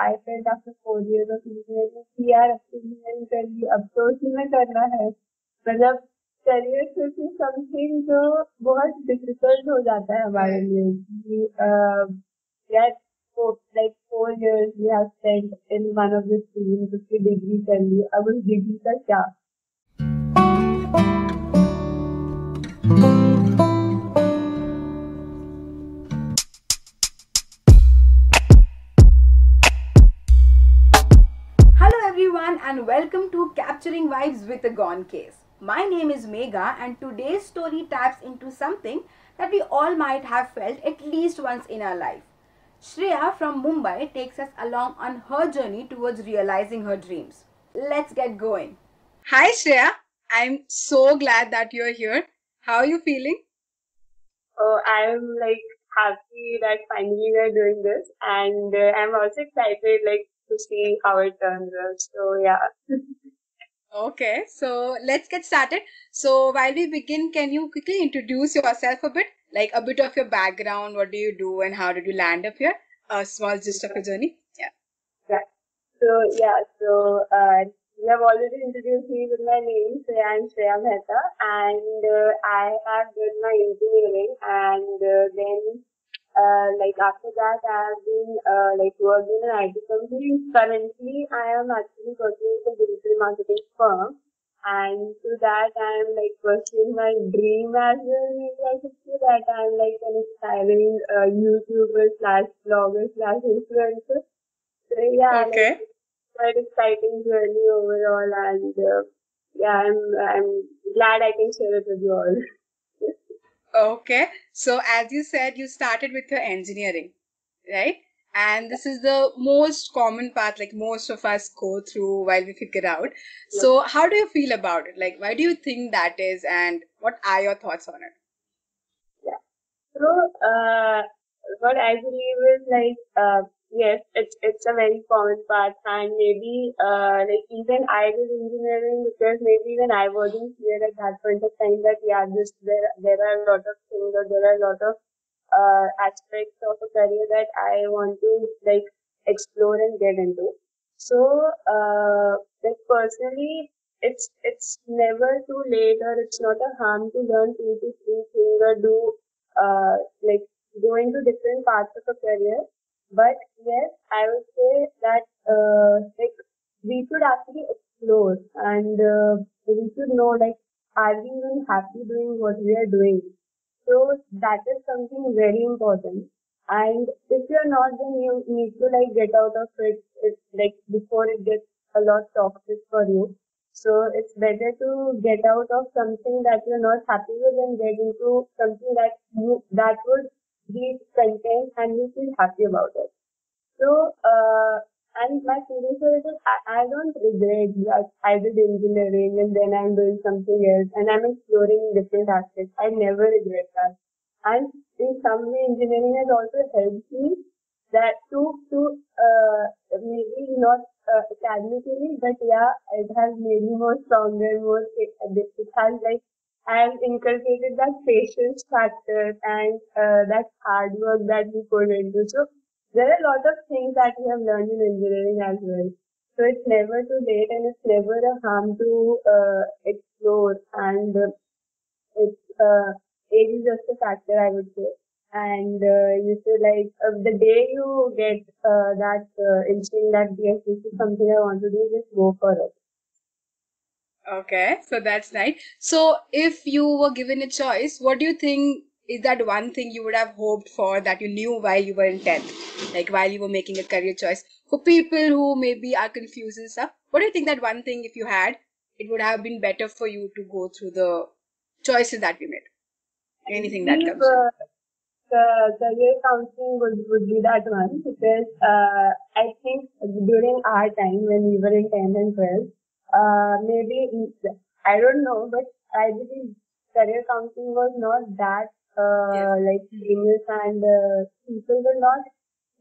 I felt after four years of engineering कि यार engineering कर ली अब तो उसी में करना है। मतलब करियर सिर्फ़ समथिंग जो बहुत डिफ़िकल्ट हो जाता है हमारे लिए। डिग्री कर ली, अब उस डिग्री का क्या? Capturing Vibes with a Gone Case. My name is Megha and today's story taps into something that we all might have felt at least once in our life. Shreya from Mumbai takes us along on her journey towards realizing her dreams. Let's get going. Hi Shreya, I'm so glad that you're here. How are you feeling? Oh, I'm like happy that finally we're doing this and uh, I'm also excited like to see how it turns out. So yeah. okay, so let's get started. So while we begin, can you quickly introduce yourself a bit? Like a bit of your background, what do you do and how did you land up here? A small gist of your journey. Yeah. Right. So yeah, so uh, you have already introduced me with my name. So I'm Shreya Mehta and uh, I have done my engineering and uh, then uh, like after that, I have been uh, like worked in an IT company. Currently, I am actually working with a digital marketing firm, and to that, I am like pursuing my dream as well. Maybe I could say that I am like an aspiring uh, YouTuber slash blogger slash influencer. So yeah, okay. Like, quite exciting journey overall, and uh, yeah, I'm I'm glad I can share it with you all. Okay. So as you said, you started with your engineering, right? And this is the most common path, like most of us go through while we figure out. So how do you feel about it? Like, why do you think that is, and what are your thoughts on it? Yeah. So, uh, what I believe is like, uh, yes, it's it's a very common path, and maybe uh, like even I did engineering because maybe when I wasn't clear at that point of time that yeah, this there there are a lot of things or there are a lot of uh, aspects of a career that I want to like explore and get into. So, uh, like personally, it's it's never too late or it's not a harm to learn two to three things or do uh, like go into different parts of a career but yes, I would say that uh, like we should actually explore and uh, we should know like are we even happy doing what we are doing. So that is something very important. And if you're not, then you need to like get out of it. Like before it gets a lot toxic for you. So it's better to get out of something that you're not happy with and get into something that you that would read content and you feel happy about it. So, uh, and my feeling it is I, I don't regret that I did engineering and then I'm doing something else and I'm exploring different aspects. I never regret that. And in some way, engineering has also helped me that to, to, uh, maybe not uh, academically, but yeah, it has made me more stronger, more, it, it has like and inculcated that patience factor and uh, that hard work that we put into. So there are a lot of things that we have learned in engineering as well. So it's never too late and it's never a harm to uh, explore and uh, it's uh, age is just a factor I would say. And uh, you should like uh, the day you get uh, that uh, instinct that yes, this is something I want to do, just go for it. Okay, so that's nice. So, if you were given a choice, what do you think is that one thing you would have hoped for that you knew while you were in 10th, like while you were making a career choice? For people who maybe are confused and stuff, what do you think that one thing, if you had, it would have been better for you to go through the choices that we made? Anything that comes. Uh, the career counseling would, would be that one because uh, I think during our time when we were in 10th and 12th, uh, maybe, I don't know, but I believe career counseling was not that, uh, yes. like famous and, uh, people were not,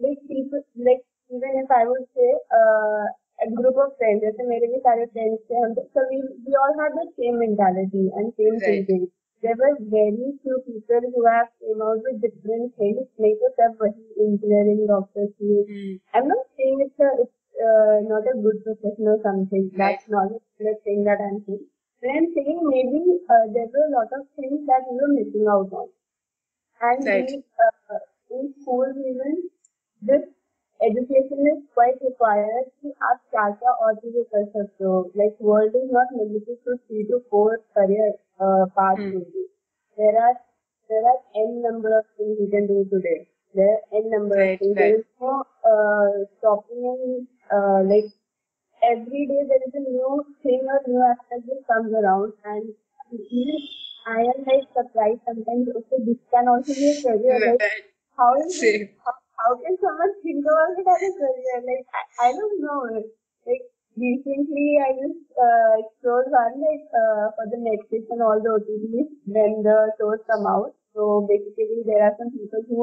like people, like even if I would say, uh, a group of friends, जैसे मेरे भी सारे friends थे हम so we we all had the same mentality and same right. thinking. There were very few people who have came out with different things. नहीं तो सब वही engineering, doctors, mm. I'm not saying it's a, it's uh, not a good profession or something. Right. That's not the thing that I'm saying. But I'm saying maybe uh, there were a lot of things that we were missing out on. And Right. we, uh, in schools even, this education is quite required कि आप क्या क्या और चीजें कर सकते हो like world is not limited to three to four career uh, paths Hmm. only. There are there are n number of things you can do today. There are n number Right, of things. right. There is no uh, stopping in uh, like every day there is a new thing or new aspect that comes around and even I am like surprised sometimes okay this can also be a career like how is it, how, how can someone think about it as a career? Like I, I don't know. Like recently I just uh, explored one like uh, for the Netflix and all the OTTs when the shows come out. So basically there are some people who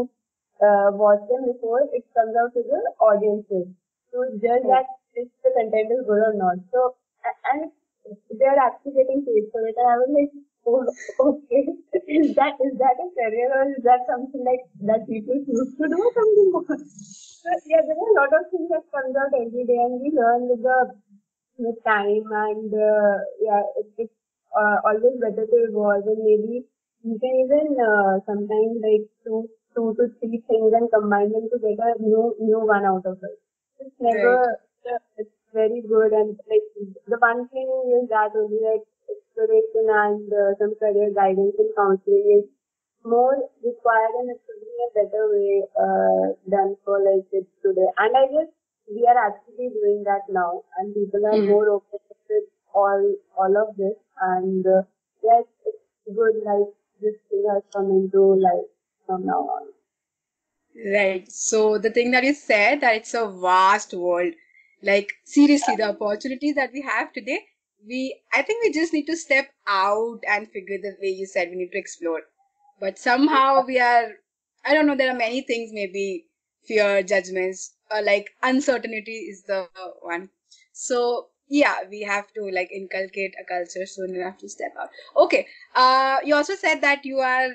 uh, watch them before it comes out to the audiences. So judge that if the content is good or not. So and they are actually getting paid for it. And I was like, oh, okay, is that is that a career or is that something like that people choose to do something more? So yeah, there are a lot of things that comes out every day, and we learn with the with time, and uh, yeah, it, it's uh, always better to evolve, and maybe you can even uh, sometimes like two two to three things and combine them to get a new new one out of it. It's never it's very good and like the one thing is that only like exploration and uh, some career guidance and counseling is more required and it should be a better way uh, done for like kids today. And I guess we are actually doing that now and people are Mhm. more open with all all of this and uh, yes it's good like this thing has come into life from now on. Right. So the thing that you said that it's a vast world. Like seriously, the opportunities that we have today, we I think we just need to step out and figure the way you said we need to explore. But somehow we are I don't know, there are many things maybe fear, judgments, uh, like uncertainty is the one. So yeah, we have to like inculcate a culture so we have to step out. Okay. Uh you also said that you are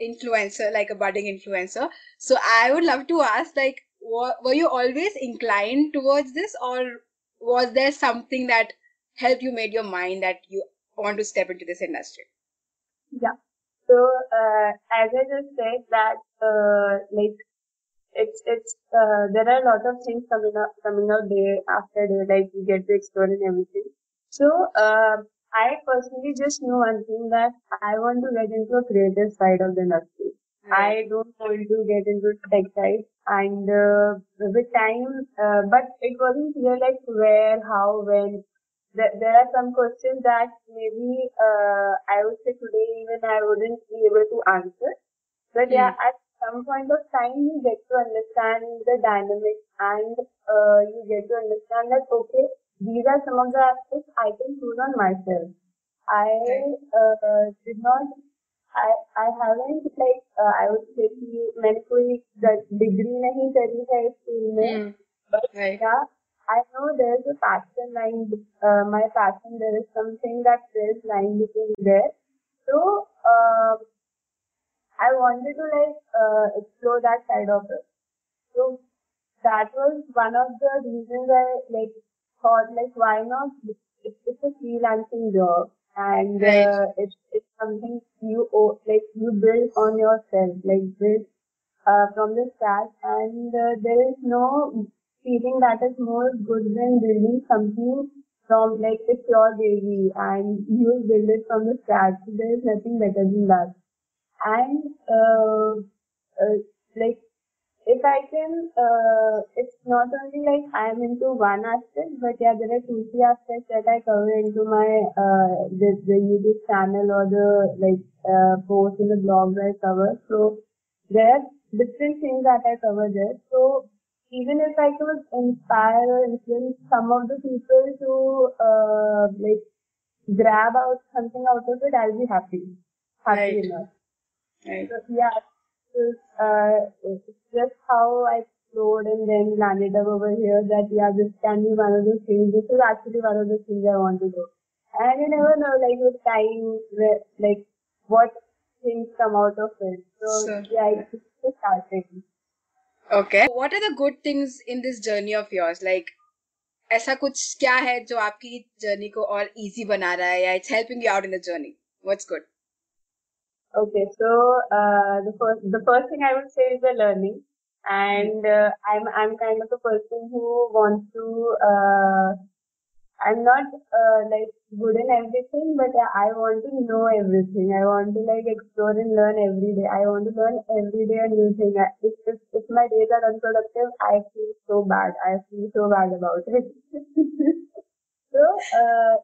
influencer, like a budding influencer. So I would love to ask, like, wa- were you always inclined towards this, or was there something that helped you made your mind that you want to step into this industry? Yeah. So uh, as I just said that uh, like it's it's uh, there are a lot of things coming up coming out day after day like you get to explore and everything. So uh, I personally just know one thing that I want to get into a creative side of the industry. I don't want to get into tech side and uh, with time, uh, but it wasn't clear like where, how, when. There, there are some questions that maybe uh, I would say today even I wouldn't be able to answer. But yeah, at some point of time you get to understand the dynamics and uh, you get to understand that okay, these are some of the aspects I can choose on myself. I uh, did not I I haven't like uh, I would say कि मैंने कोई degree नहीं करी है इस field में Hmm. but Right. yeah I know there is a passion line uh, my passion there is something that there is line between there so uh, I wanted to like uh, explore that side of it so that was one of the reasons I like thought like why not? It's, it's a freelancing job. And Right. uh, it's it's something you owe, like you build on yourself like build uh, from the start and uh, there is no feeling that is more good than building something from like it's your baby and you build it from the scratch. There is nothing better than that. And uh, uh, like if I can, uh, it's not only like I'm into one aspect, but yeah, there are two, three aspects that I cover into my, uh, the, the YouTube channel or the, like, uh, post in the blog that I cover. So there are different things that I cover there. So even if I could inspire or influence some of the people to, uh, like, grab out something out of it, I'll be happy. Happy Right. enough. Right. So, yeah, uh, it's just how I explored and then landed up over here that yeah, this can be one of the things. This is actually one of the things I want to do. And you never know, like with time, where, like what things come out of it. So Sure. yeah, it's just starting. Okay. What are the good things in this journey of yours? Like, ऐसा कुछ क्या है जो आपकी journey को और easy बना रहा है या it's helping you out in the journey what's good Okay, so uh, the first the first thing I would say is the learning, and uh, I'm I'm kind of a person who wants to uh, I'm not uh, like good in everything, but I want to know everything. I want to like explore and learn every day. I want to learn every day a new thing. If, if, if my days are unproductive, I feel so bad. I feel so bad about it. so, uh,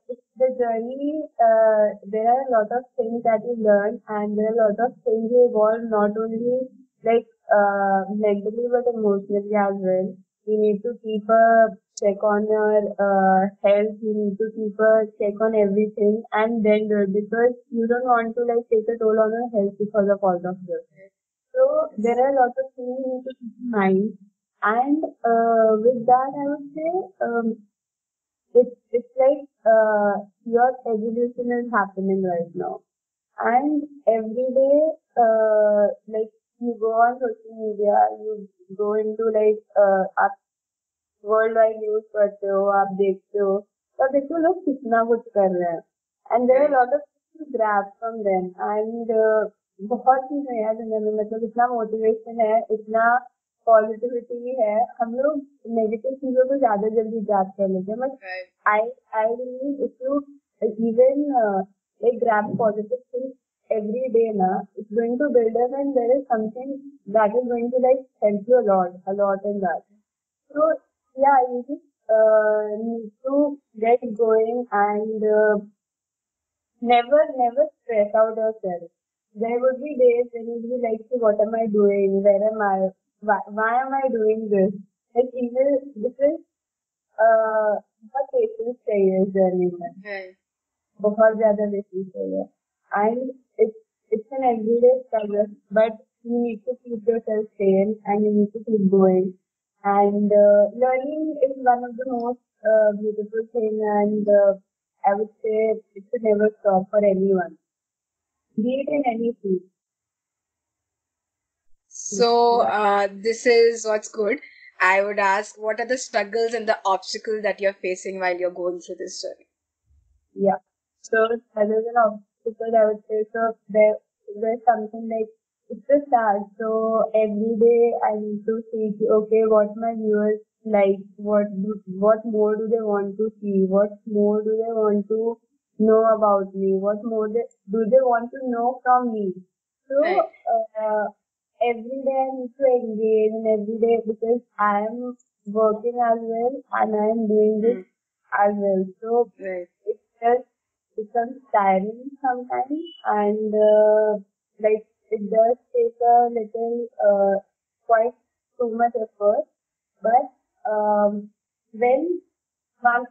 the journey, uh, there are a lot of things that you learn and there are a lot of things you evolve not only like uh, mentally but emotionally as well. You need to keep a check on your uh, health. You need to keep a check on everything and then do it because you don't want to like take a toll on your health because of all of this. So there are a lot of things you need to keep in mind. And uh, with that, I would say um, it's it's like uh, your evolution is happening right now, and every day, uh, like you go on social media, you go into like uh, world wide news पढ़ते हो आप देखते हो तो देखो लोग कितना कुछ कर रहे हैं and there lot of grab from them and बहुत चीजें हैं दुनिया में मतलब इतना मोटिवेशन है इतना पॉजिटिविटी है हम लोग नेगेटिव चीज़ों को ज़्यादा जल्दी याद कर लेते हैं but I I believe if you even एक gram positive thing every day ना it's going to build up and there is something that is going to like help you a lot a lot in that so या I just need to get going and never never stress out yourself. There would be days when you'd be like what am i doing? Where am i Why, why am I doing this? Like even because uh, बहुत patience चाहिए इस journey में बहुत ज्यादा patience चाहिए and it's it's an everyday struggle but you need to keep yourself sane and you need to keep going and uh, learning is one of the most uh, beautiful thing and uh, I would say it should never stop for anyone, be it in any field. So uh, this is what's good. I would ask, what are the struggles and the obstacles that you're facing while you're going through this journey? Yeah. So struggles and obstacles, I would say, so there, there's something like it's a start. So every day I need to see, okay, what my viewers like, what what more do they want to see, what more do they want to know about me, what more they, do they want to know from me. So uh, every day I need to engage and every day because I am working as well and I am doing this mm. as well. So right. it just becomes tiring sometimes and uh, like it does take a little, uh, quite too much effort. But um, when one,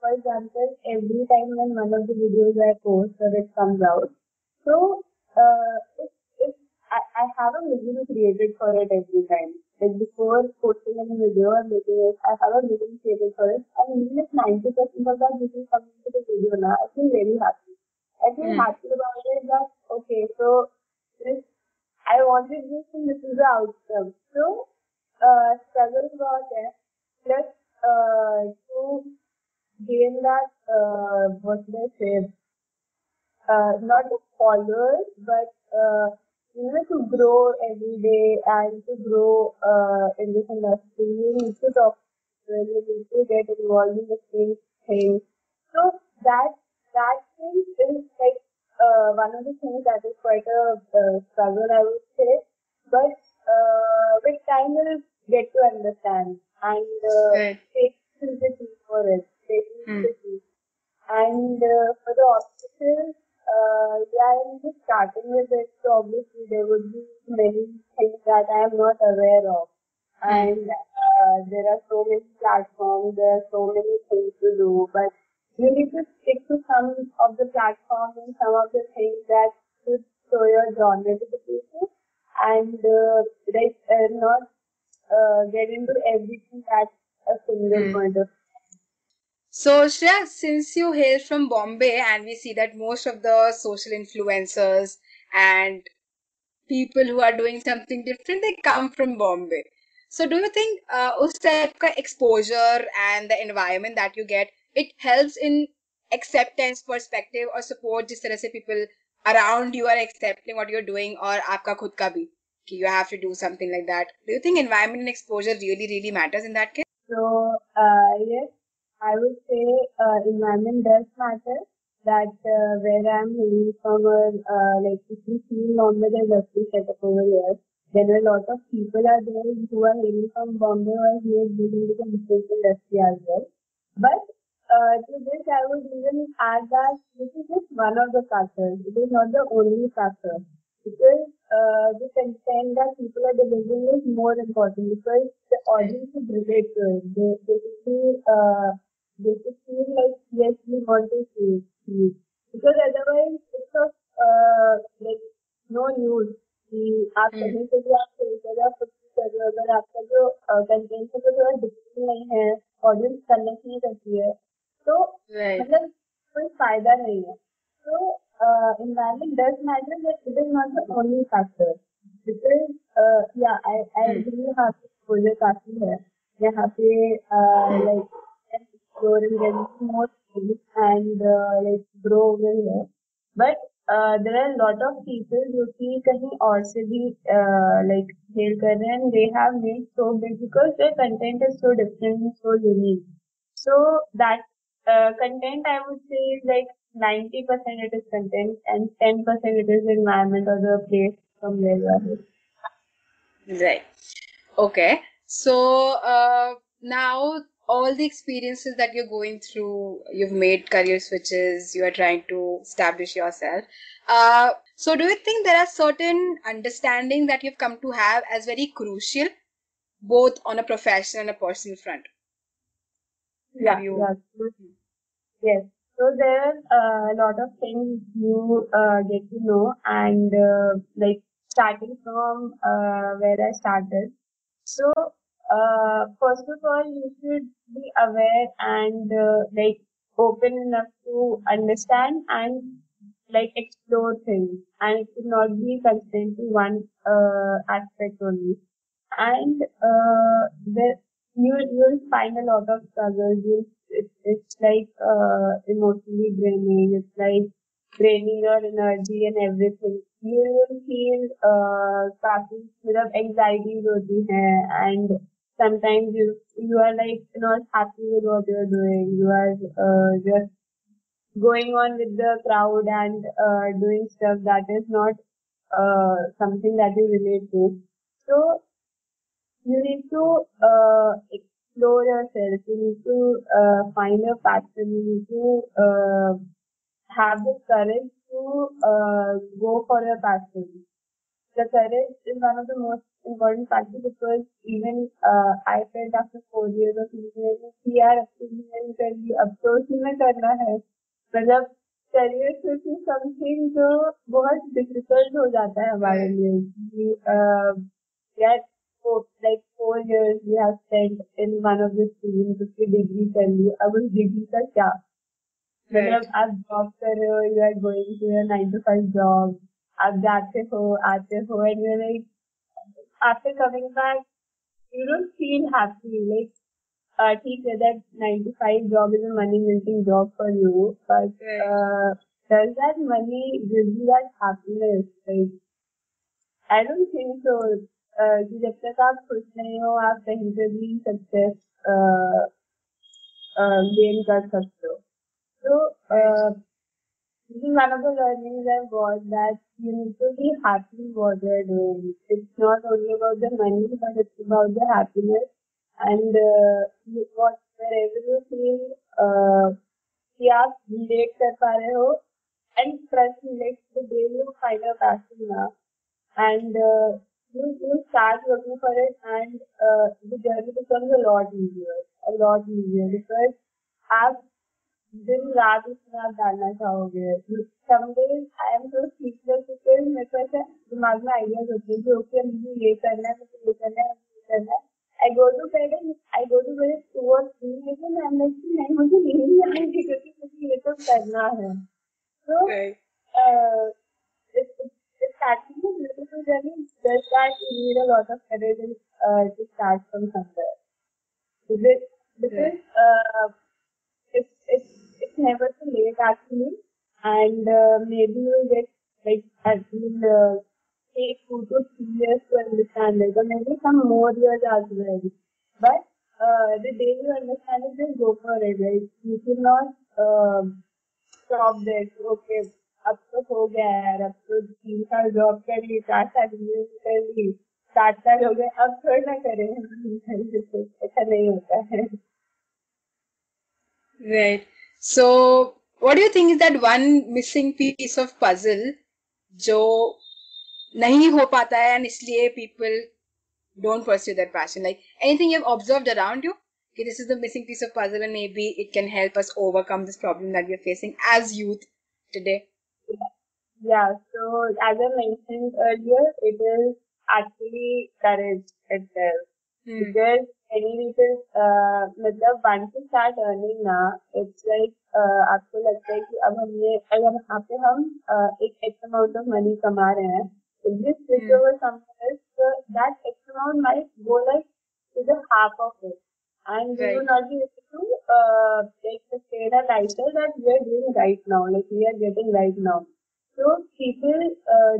for example, every time when one of the videos I post or it comes out, so uh, if I, I have a vision created for it every time. Like before posting any video or making it, I have a vision created for it. And even if 90% of that vision comes into the video now, I feel very happy. I feel mm. happy about it that, okay, so this I wanted this and this is the outcome. So, uh, struggle was there. Plus, uh, to gain that, uh, what should I say, uh, not the followers, but, uh, you know, to grow every day and to grow, uh, in this industry, you need to talk, you need to get involved in the same thing. So, that, that thing is like, uh, one of the things that is quite a uh, struggle, I would say. But uh, with time, we'll get to understand and uh, right. take sympathy for it. Take mm. And uh, for the obstacles, uh, yeah, I'm just starting with it. So obviously, there would be many things that I am not aware of. Mm. And uh, there are so many platforms, there are so many things to do. But you need to stick to some of the platforms and some of the things that should show your genre to the people and uh, like uh, not uh, get into everything at a single mm. point of so Shreya, since you hail from Bombay and we see that most of the social influencers and people who are doing something different, they come from Bombay. So do you think uh, उस type का exposure and the environment that you get it helps in acceptance perspective or support जिस तरह से people around you are accepting what you're doing or आपका खुद का भी कि you have to do something like that. Do you think environment and exposure really really matters in that case? So uh, yes, I would say uh, environment does matter. That uh, where I'm hailing from, uh, like if you see Bombay, there's a setup over here. There are a lot of people are there who are hailing from Bombay or here dealing with the business industry as well. But uh, to this, I would even add that this is just one of the factors. It is not the only factor. Because uh, the content that people are delivering is more important because the audience is relate to it. They, feel, uh, they feel like, yes, we want to see it. Because otherwise, it's of, uh, like, no use. कि आप कहीं से भी आप cell कर हो कुछ कर रहे हो अगर आपका जो कंटेंट है वो थोड़ा डिफ़िकल्ट नहीं है ऑडियंस कनेक्ट नहीं करती है तो मतलब कोई फ़ायदा नहीं है तो environment does matter but it is not the only factor because uh, yeah I I agree यहाँ पे exposure काफ़ी है यहाँ पे like explore and get more things and uh, like grow over here but uh, there are a lot of people जो कि कहीं और से भी uh, like hail कर रहे हैं and they have made so big because their content is so different and so unique so that uh, content I would say is like 90% it is content and 10% it is environment or the place from where you are. Right. Okay. So uh, now all the experiences that you're going through, you've made career switches, you are trying to establish yourself. Uh, so do you think there are certain understanding that you've come to have as very crucial, both on a professional and a personal front? Yeah, you... yeah. Yes. So there are a lot of things you uh, get to know and uh, like starting from uh, where I started. So uh, first of all, you should be aware and uh, like open enough to understand and like explore things and it should not be constantly one uh, aspect only. And the, you you'll find a lot of struggles. You'll it's, it's like uh, emotionally draining. It's like draining your energy and everything. You will feel uh, काफी मतलब anxiety होती है and sometimes you you are like not happy with what you're doing. You are uh, just going on with the crowd and uh, doing stuff that is not uh, something that you relate to. So you need to uh, explore yourself. You need to uh, find a passion. You need to uh, have the courage to uh, go for your passion. The courage is one of the most important factors because even uh, I felt after four years of engineering कि यार अब तो engineering कर ली अब तो उसी में करना है। मतलब करियर स्विच इज़ समथिंग जो बहुत डिफ़िकल्ट हो जाता है हमारे लिए। यार four, like four years we have spent in one of the streams उसकी डिग्री कर ली। अब उस डिग्री का क्या? मतलब आप जॉब कर रहे हो you are going to your nine to five job आप जाते हो आते हो and you like after coming back you don't feel happy like uh, ठीक है that 9 to 5 job is a money making job for you but uh, does that money give you that happiness like I don't think so कि जब तक आप खुश नहीं हो आप कहीं पे भी सक्सेस गेन कर सकते हो तो this is one of the learnings I've got that you need to be happy what you're doing. It's not only about the money, but it's about the happiness and uh, what wherever you feel uh, कि आप relate कर पा रहे हो and trust me, like the day you find a passion now and uh, you, you start working for it and uh, the journey becomes a lot easier, a lot easier because आप दिन रात उसमें आप डालना चाहोगे some days I am so sleepless मेरे को ऐसे दिमाग में आइडियाज़ होते हैं कि ओके मुझे ये करना है मुझे ये करना है मुझे ये करना है I go to bed and I go to bed two or three days and I'm like नहीं मुझे यही करना है क्योंकि मुझे ये तो करना है uh, it's starting to beautiful journey does that you need a lot of courage and uh, to start from somewhere. Because, because uh, it's, it's never too late actually. And uh, maybe you'll get like at least uh, take two to three years to understand it, or maybe some more years as well. But uh, the day you understand it, just go for it. Right? You should not uh, stop there. Okay, अब तो हो गया यार अब तो तीन साल job कर ली चार साल कर ली सात साल हो गए अब थोड़ा ना करें ऐसा नहीं होता है right Right. So, what do you think is that one missing piece of puzzle जो नहीं हो पाता है and इसलिए people don't pursue that passion? Like anything you've observed around you? Okay, this is the missing piece of puzzle and maybe it can help us overcome this problem that we're facing as youth today. Yeah, so as I mentioned earlier, it is actually courage itself. Hmm. Because any reason मतलब want to start earning ना it's like आपको लगता है कि अब हम अगर यहाँ पे हम एक एक्स अमाउंट ऑफ़ मनी कमा रहे हैं। जिस switch over that X amount might go like to the of it and not be able to take now like we are getting right now so people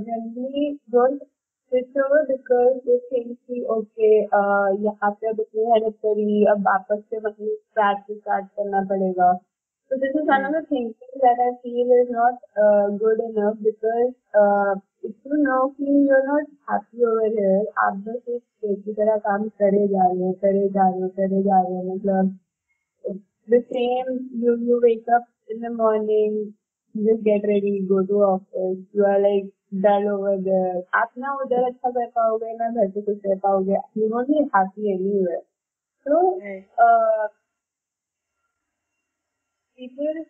generally don't switch over because they think कि okay uh, यहाँ पे अब इतनी मेहनत करी अब वापस से मतलब scratch से start करना पड़ेगा. So this is one of the thinking that I feel is not uh, good enough because uh, if you know कि you're not happy over here, आप बस एक एक की तरह काम करे जा रहे हो, करे जा रहे हो, करे जा रहे हो मतलब the same you you wake up in the morning you just get ready go to office you are like dull over डर। आप ना वो डर अच्छा कर पाओगे ना घर से कुछ कर पाओगे। यू नो नी हैप्पी एनी तो पीपल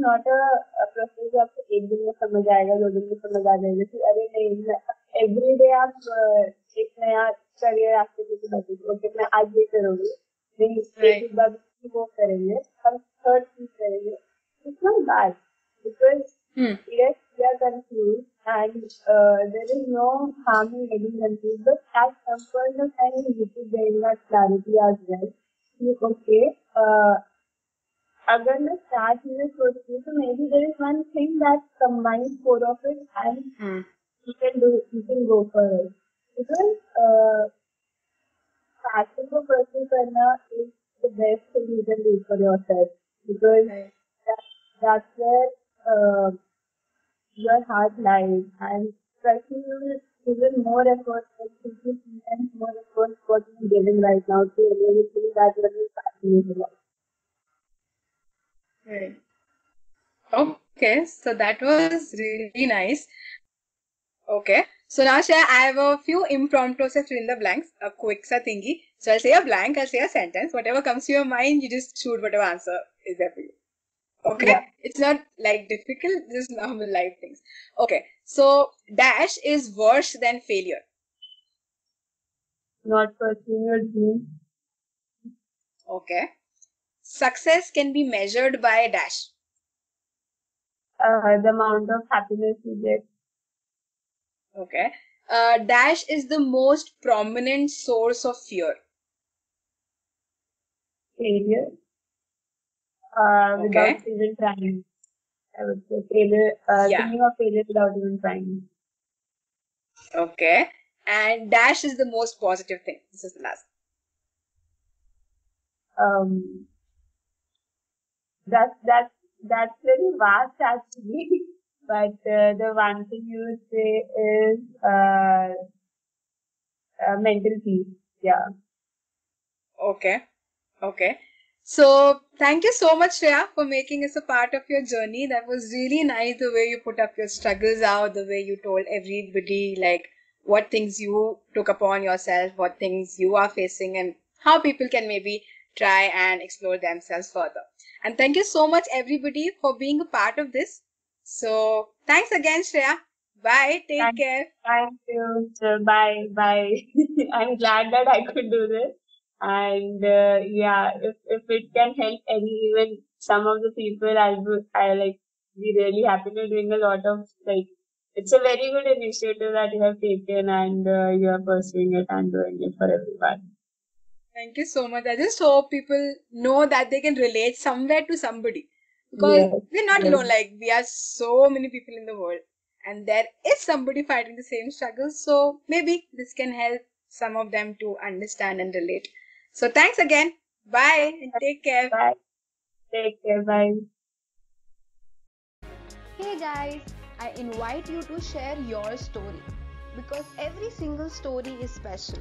नॉट अ समझ आएगा दो दिन में समझ आ जाएगा अरे एवरी डे आप uh, एक नया करियर आपके लिए आज ये करूँगी। नहीं Right. एक बाद वो करेंगे हम थर्ड चीज़ करेंगे it's not bad because Hmm. yes, we are confused and uh, there is no harm in getting confused, but at some point of time we need to gain that clarity as well. कि, Okay, uh, अगर मैं चार चीज़ें सोचती हूँ तो maybe there is one thing that combines four of it and Hmm. you can do you can go for it. Because starting a entrepreneur is the best thing you can do for yourself because right. that, that's where uh, your heart lies and trusting you even more effort like simply and more effort what you're giving right now to really feel that what you're passionate about. Right. Okay, so that was really nice. Okay so now Shreya, I have a few impromptu of fill in the blanks, a quick sa thingy. So I'll say a blank, I'll say a sentence. Whatever comes to your mind, you just shoot whatever answer is there for you. Okay, Yeah. it's not like difficult, just normal life things. Okay, so dash is worse than failure. Not pursuing your dream, Okay, success can be measured by dash. uh, the amount of happiness you get, Okay. Uh, dash is the most prominent source of fear. failure, uh, Okay. without even trying. I would say failure, uh, Yeah. thinking of failure without even trying. Okay. And dash is the most positive thing. This is the last. Um, that's that's that's very vast actually. But uh, the one thing you would say is uh, uh, mental peace. Yeah. Okay. Okay. So thank you so much, Shreya, for making us a part of your journey. That was really nice the way you put up your struggles out, the way you told everybody like what things you took upon yourself, what things you are facing, and how people can maybe try and explore themselves further. And thank you so much, everybody, for being a part of this. So thanks again, Shreya. Bye. Take Thank- care. Thank you. So bye bye. I'm glad that I could do this. And uh, yeah, if if it can help any even some of the people, I would I like be really happy to doing a lot of like it's a very good initiative that you have taken and uh, you are pursuing it and doing it for everyone. Thank you so much. I just hope people know that they can relate somewhere to somebody because Yes, we're not yes. alone. Like we are so many people in the world, and there is somebody fighting the same struggles. So maybe this can help some of them to understand and relate. So thanks again. Bye and take care. Bye. Take care. Bye. Hey guys, I invite you to share your story because every single story is special.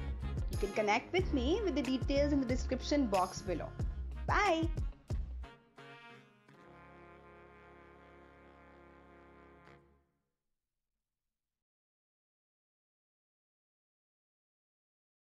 You can connect with me with the details in the description box below. Bye.